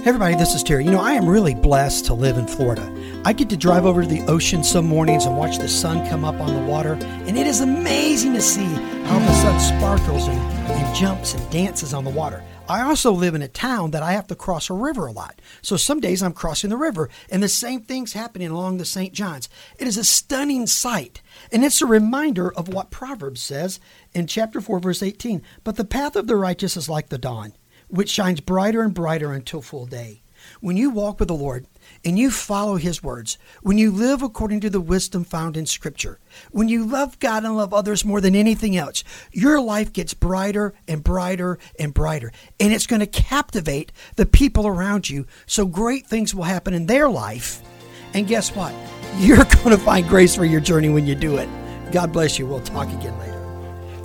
Hey everybody, this is Terry. You know, I am really blessed to live in Florida. I get to drive over to the ocean some mornings and watch the sun come up on the water, and it is amazing to see how the sun sparkles and, and jumps and dances on the water. I also live in a town that I have to cross a river a lot. So some days I'm crossing the river, and the same thing's happening along the St. John's. It is a stunning sight, and it's a reminder of what Proverbs says in chapter 4, verse 18. But the path of the righteous is like the dawn which shines brighter and brighter until full day. When you walk with the Lord and you follow His words, when you live according to the wisdom found in Scripture, when you love God and love others more than anything else, your life gets brighter and brighter and brighter. And it's going to captivate the people around you. So great things will happen in their life. And guess what? You're going to find grace for your journey when you do it. God bless you. We'll talk again later.